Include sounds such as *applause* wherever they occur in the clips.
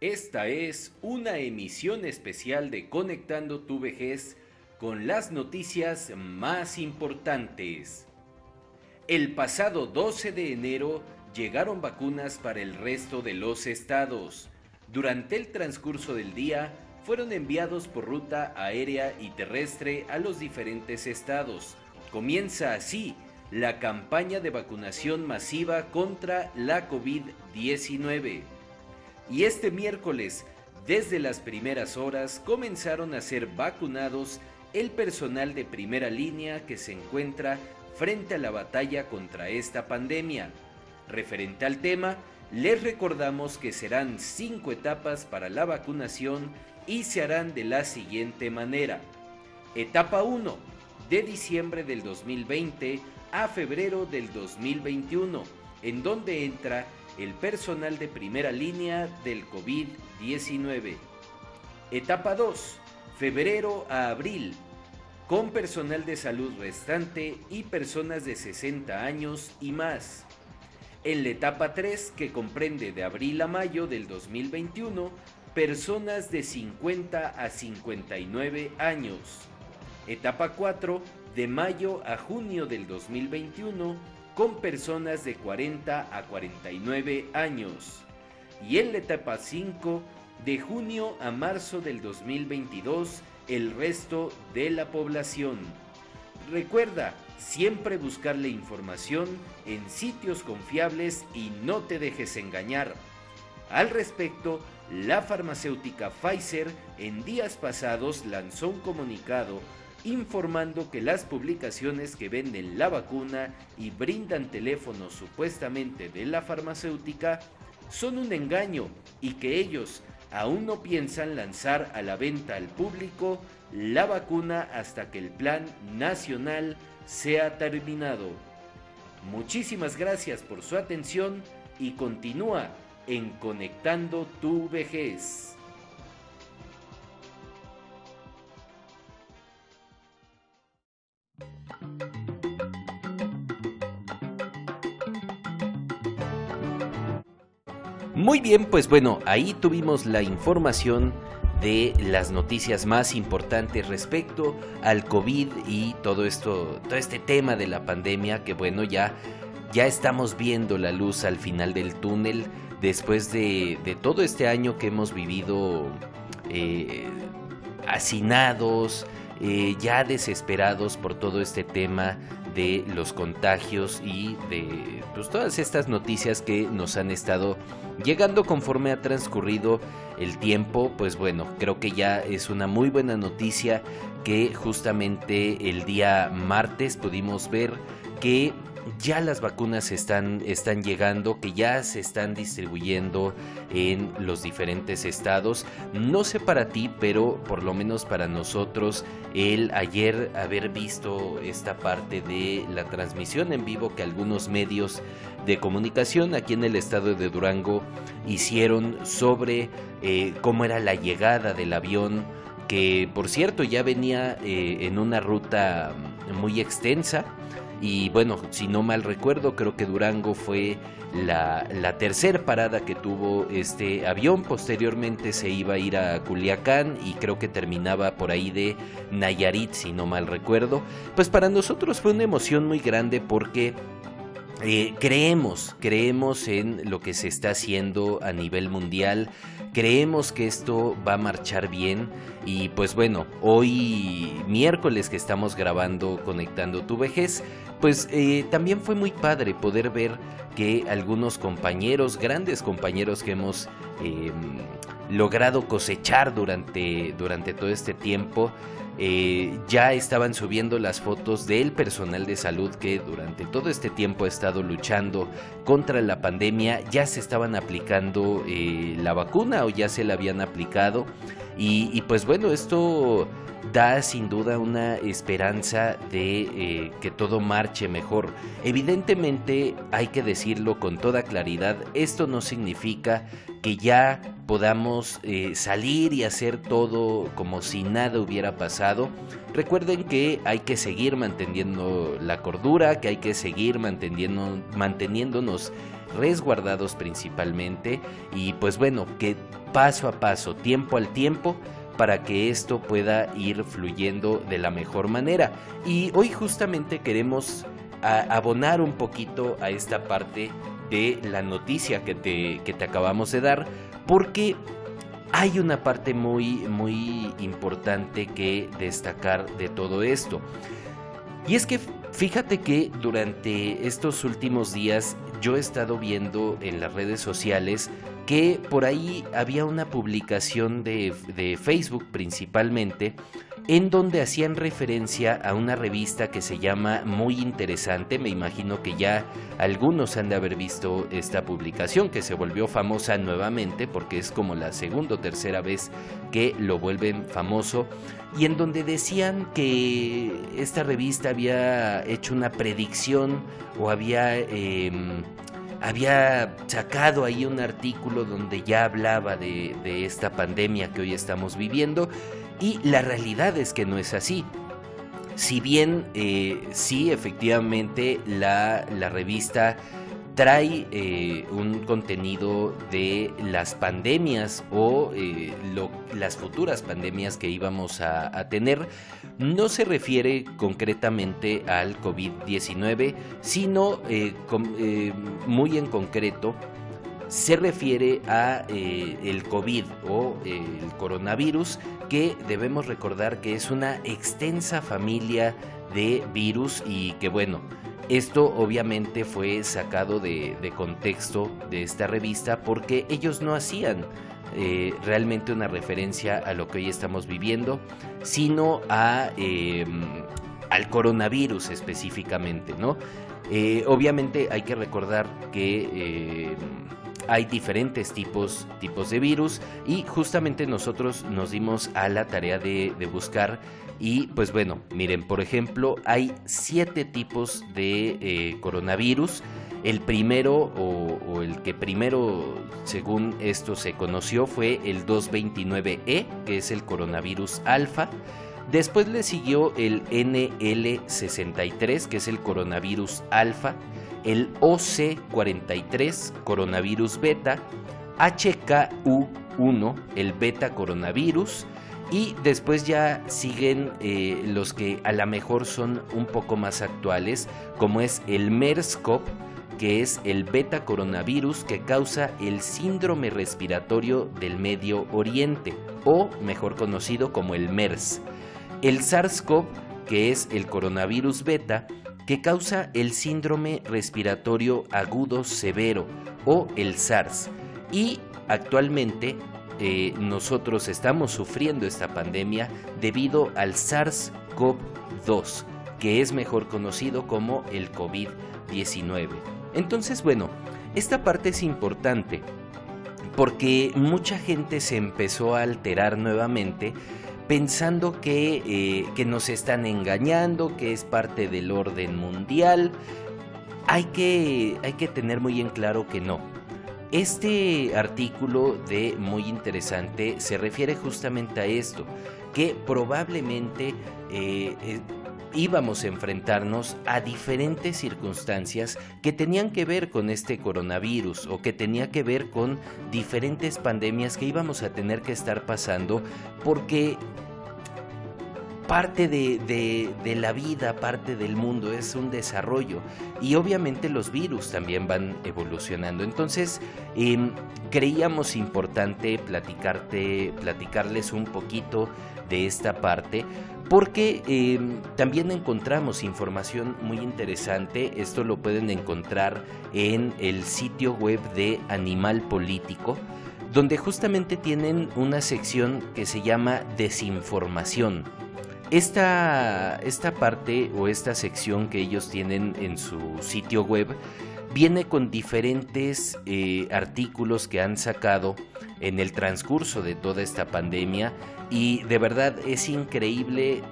Esta es una emisión especial de Conectando tu vejez con las noticias más importantes. El pasado 12 de enero llegaron vacunas para el resto de los estados. Durante el transcurso del día fueron enviados por ruta aérea y terrestre a los diferentes estados. Comienza así la campaña de vacunación masiva contra la COVID-19 y este miércoles, desde las primeras horas, comenzaron a ser vacunados el personal de primera línea que se encuentra frente a la batalla contra esta pandemia. Referente al tema, les recordamos que serán cinco etapas para la vacunación y se harán de la siguiente manera. Etapa 1, de diciembre del 2020 a febrero del 2021, en donde entra el personal de primera línea del COVID-19. Etapa 2, febrero a abril, con personal de salud restante y personas de 60 años y más. En la etapa 3, que comprende de abril a mayo del 2021, personas de 50 a 59 años. Etapa 4, de mayo a junio del 2021, con personas de 40 a 49 años. Y en la etapa 5, de junio a marzo del 2022, el resto de la población. Recuerda siempre buscar la información en sitios confiables y no te dejes engañar. Al respecto, la farmacéutica Pfizer en días pasados lanzó un comunicado informando que las publicaciones que venden la vacuna y brindan teléfonos supuestamente de la farmacéutica son un engaño y que ellos aún no piensan lanzar a la venta al público la vacuna hasta que el plan nacional sea terminado. Muchísimas gracias por su atención y continúa en Conectando tu vejez. Muy bien, pues bueno, ahí tuvimos la información de las noticias más importantes respecto al COVID y todo esto, todo este tema de la pandemia, que bueno, ya, ya estamos viendo la luz al final del túnel después de, todo este año que hemos vivido eh, hacinados, eh, ya desesperados por todo este tema de los contagios y de pues, todas estas noticias que nos han estado llegando conforme ha transcurrido el tiempo, pues bueno, creo que ya es una muy buena noticia que justamente el día martes pudimos ver que ya las vacunas están, están llegando, que ya se están distribuyendo en los diferentes estados. No sé para ti, pero por lo menos para nosotros, el ayer haber visto esta parte de la transmisión en vivo que algunos medios de comunicación aquí en el estado de Durango hicieron sobre eh, cómo era la llegada del avión que por cierto ya venía eh, en una ruta muy extensa y bueno, si no mal recuerdo, creo que Durango fue la, la tercera parada que tuvo este avión. Posteriormente se iba a ir a Culiacán y creo que terminaba por ahí de Nayarit, si no mal recuerdo. Pues para nosotros fue una emoción muy grande porque eh, creemos, creemos en lo que se está haciendo a nivel mundial, creemos que esto va a marchar bien y pues bueno, hoy miércoles que estamos grabando Conectando tu vejez, pues eh, también fue muy padre poder ver que algunos compañeros, grandes compañeros que hemos em, logrado cosechar durante, durante todo este tiempo, eh, ya estaban subiendo las fotos del personal de salud que durante todo este tiempo ha estado luchando contra la pandemia, ya se estaban aplicando eh, la vacuna o ya se la habían aplicado. Y, pues bueno, esto da sin duda una esperanza de eh, que todo marche mejor. Evidentemente hay que decirlo con toda claridad, esto no significa que ya podamos eh, salir y hacer todo como si nada hubiera pasado. Recuerden que hay que seguir manteniendo la cordura, que hay que seguir manteniendo, manteniéndonos resguardados principalmente y pues bueno, que paso a paso, tiempo al tiempo, para que esto pueda ir fluyendo de la mejor manera. Y hoy justamente queremos abonar un poquito a esta parte de la noticia que te, que te acabamos de dar, porque hay una parte muy, muy importante que destacar de todo esto. Y es que fíjate que durante estos últimos días yo he estado viendo en las redes sociales que por ahí había una publicación de, de Facebook principalmente en donde hacían referencia a una revista que se llama Muy Interesante. Me imagino que ya algunos han de haber visto esta publicación que se volvió famosa nuevamente porque es como la segunda o tercera vez que lo vuelven famoso y en donde decían que esta revista había hecho una predicción o había... Em, había sacado ahí un artículo donde ya hablaba de, de, esta pandemia que hoy estamos viviendo y la realidad es que no es así. Si bien eh, sí, efectivamente, la, revista trae eh, un contenido de las pandemias o eh, las futuras pandemias que íbamos a, tener, no se refiere concretamente al COVID-19, sino muy en concreto se refiere a el COVID o el coronavirus que debemos recordar que es una extensa familia de virus y que bueno, esto obviamente fue sacado de, contexto de esta revista porque ellos no hacían eh, realmente una referencia a lo que hoy estamos viviendo, sino a, em, al coronavirus específicamente, ¿no? Eh, obviamente hay que recordar que em, hay diferentes tipos, tipos de virus y justamente nosotros nos dimos a la tarea de, buscar y pues bueno, miren, por ejemplo, hay siete tipos de eh, coronavirus. El primero o, el que primero, según esto se conoció, fue el 229E, que es el coronavirus alfa. Después le siguió el NL63, que es el coronavirus alfa el OC43 coronavirus beta, HKU1 el beta coronavirus y después ya siguen eh, los que a lo mejor son un poco más actuales como es el MERS-CoV que es el beta coronavirus que causa el síndrome respiratorio del Medio Oriente o mejor conocido como el MERS. El SARS-CoV que es el coronavirus beta que causa el síndrome respiratorio agudo severo o el SARS. Y actualmente eh, nosotros estamos sufriendo esta pandemia debido al SARS-CoV-2, que es mejor conocido como el COVID-19. Entonces, bueno, esta parte es importante porque mucha gente se empezó a alterar nuevamente pensando eh, que, nos están engañando, que es parte del orden mundial. Hay que, hay que tener muy en claro que no. Este artículo de muy interesante se refiere justamente a esto, que probablemente eh, eh, íbamos a enfrentarnos a diferentes circunstancias que tenían que ver con este coronavirus o que tenía que ver con diferentes pandemias que íbamos a tener que estar pasando porque parte de, la vida, parte del mundo, es un desarrollo. Y obviamente los virus también van evolucionando. Entonces, em, creíamos importante platicarte, platicarles un poquito de esta parte. Porque em, también encontramos información muy interesante, esto lo pueden encontrar en el sitio web de Animal Político, donde justamente tienen una sección que se llama Desinformación esta, esta parte o esta sección que ellos tienen en su sitio web viene con diferentes eh, artículos que han sacado en el transcurso de toda esta pandemia y de verdad es increíble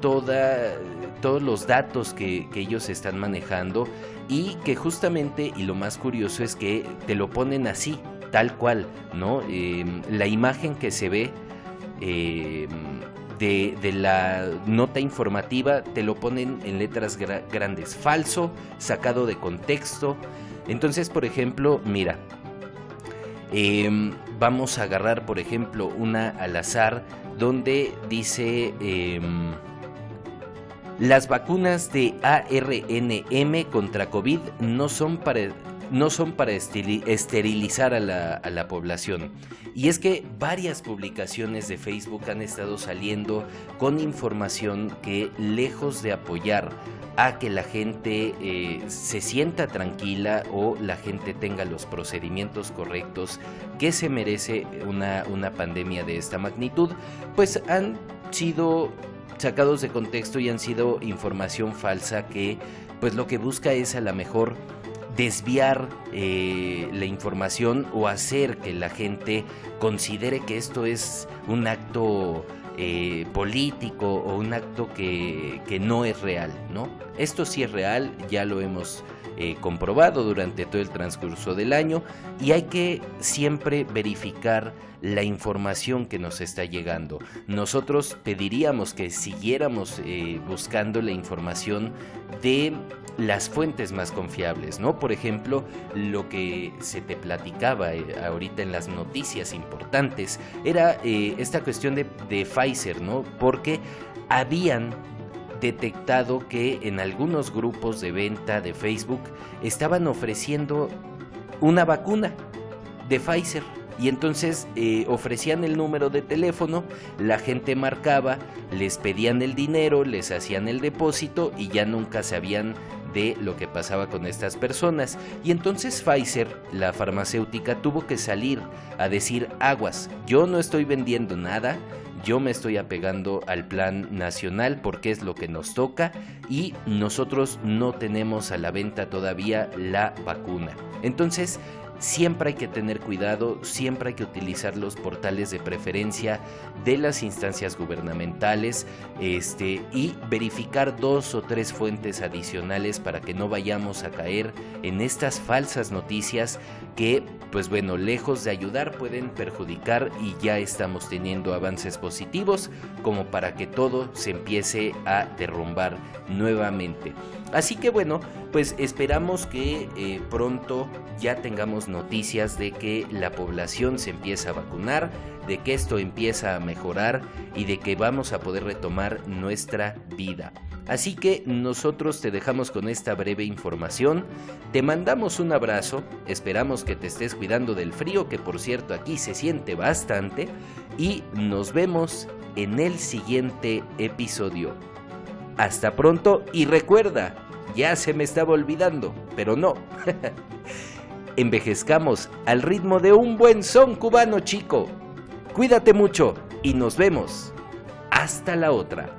toda, todos los datos que, ellos están manejando y que justamente, y lo más curioso es que te lo ponen así, tal cual, ¿no? Em, la imagen que se ve em, de, la nota informativa te lo ponen en letras grandes, falso, sacado de contexto. Entonces, por ejemplo, mira, em, vamos a agarrar, por ejemplo, una al azar donde dice... Las vacunas de ARNM contra COVID no son para, no son para esterilizar a la, a la, población. Y es que varias publicaciones de Facebook han estado saliendo con información que lejos de apoyar a que la gente eh, se sienta tranquila o la gente tenga los procedimientos correctos que se merece una, una pandemia de esta magnitud, pues han sido sacados de contexto y han sido información falsa que pues lo que busca es a lo mejor desviar eh, la información o hacer que la gente considere que esto es un acto eh, político o un acto que, que, no es real, ¿no? Esto sí es real, ya lo hemos eh, comprobado durante todo el transcurso del año y hay que siempre verificar la información que nos está llegando. Nosotros pediríamos que siguiéramos eh, buscando la información de las fuentes más confiables, ¿no? Por ejemplo, lo que se te platicaba eh, ahorita en las noticias importantes era esta cuestión de, de Pfizer, ¿no? Porque habían detectado que en algunos grupos de venta de Facebook estaban ofreciendo una vacuna de Pfizer. Y entonces eh, ofrecían el número de teléfono, la gente marcaba, les pedían el dinero, les hacían el depósito y ya nunca sabían de lo que pasaba con estas personas. Y entonces Pfizer, la farmacéutica, tuvo que salir a decir, aguas, yo no estoy vendiendo nada, yo me estoy apegando al plan nacional porque es lo que nos toca y nosotros no tenemos a la venta todavía la vacuna. Entonces, siempre hay que tener cuidado, siempre hay que utilizar los portales de preferencia de las instancias gubernamentales este, y verificar dos o tres fuentes adicionales para que no vayamos a caer en estas falsas noticias que, pues bueno, lejos de ayudar pueden perjudicar y ya estamos teniendo avances positivos como para que todo se empiece a derrumbar nuevamente. Así que bueno, pues esperamos que eh, pronto ya tengamos noticias de que la población se empieza a vacunar, de que esto empieza a mejorar y de que vamos a poder retomar nuestra vida. Así que nosotros te dejamos con esta breve información, te mandamos un abrazo, esperamos que te estés cuidando del frío, que por cierto aquí se siente bastante, y nos vemos en el siguiente episodio. Hasta pronto y recuerda, ya se me estaba olvidando, pero no. *laughs* Envejezcamos al ritmo de un buen son cubano chico. Cuídate mucho y nos vemos. Hasta la otra.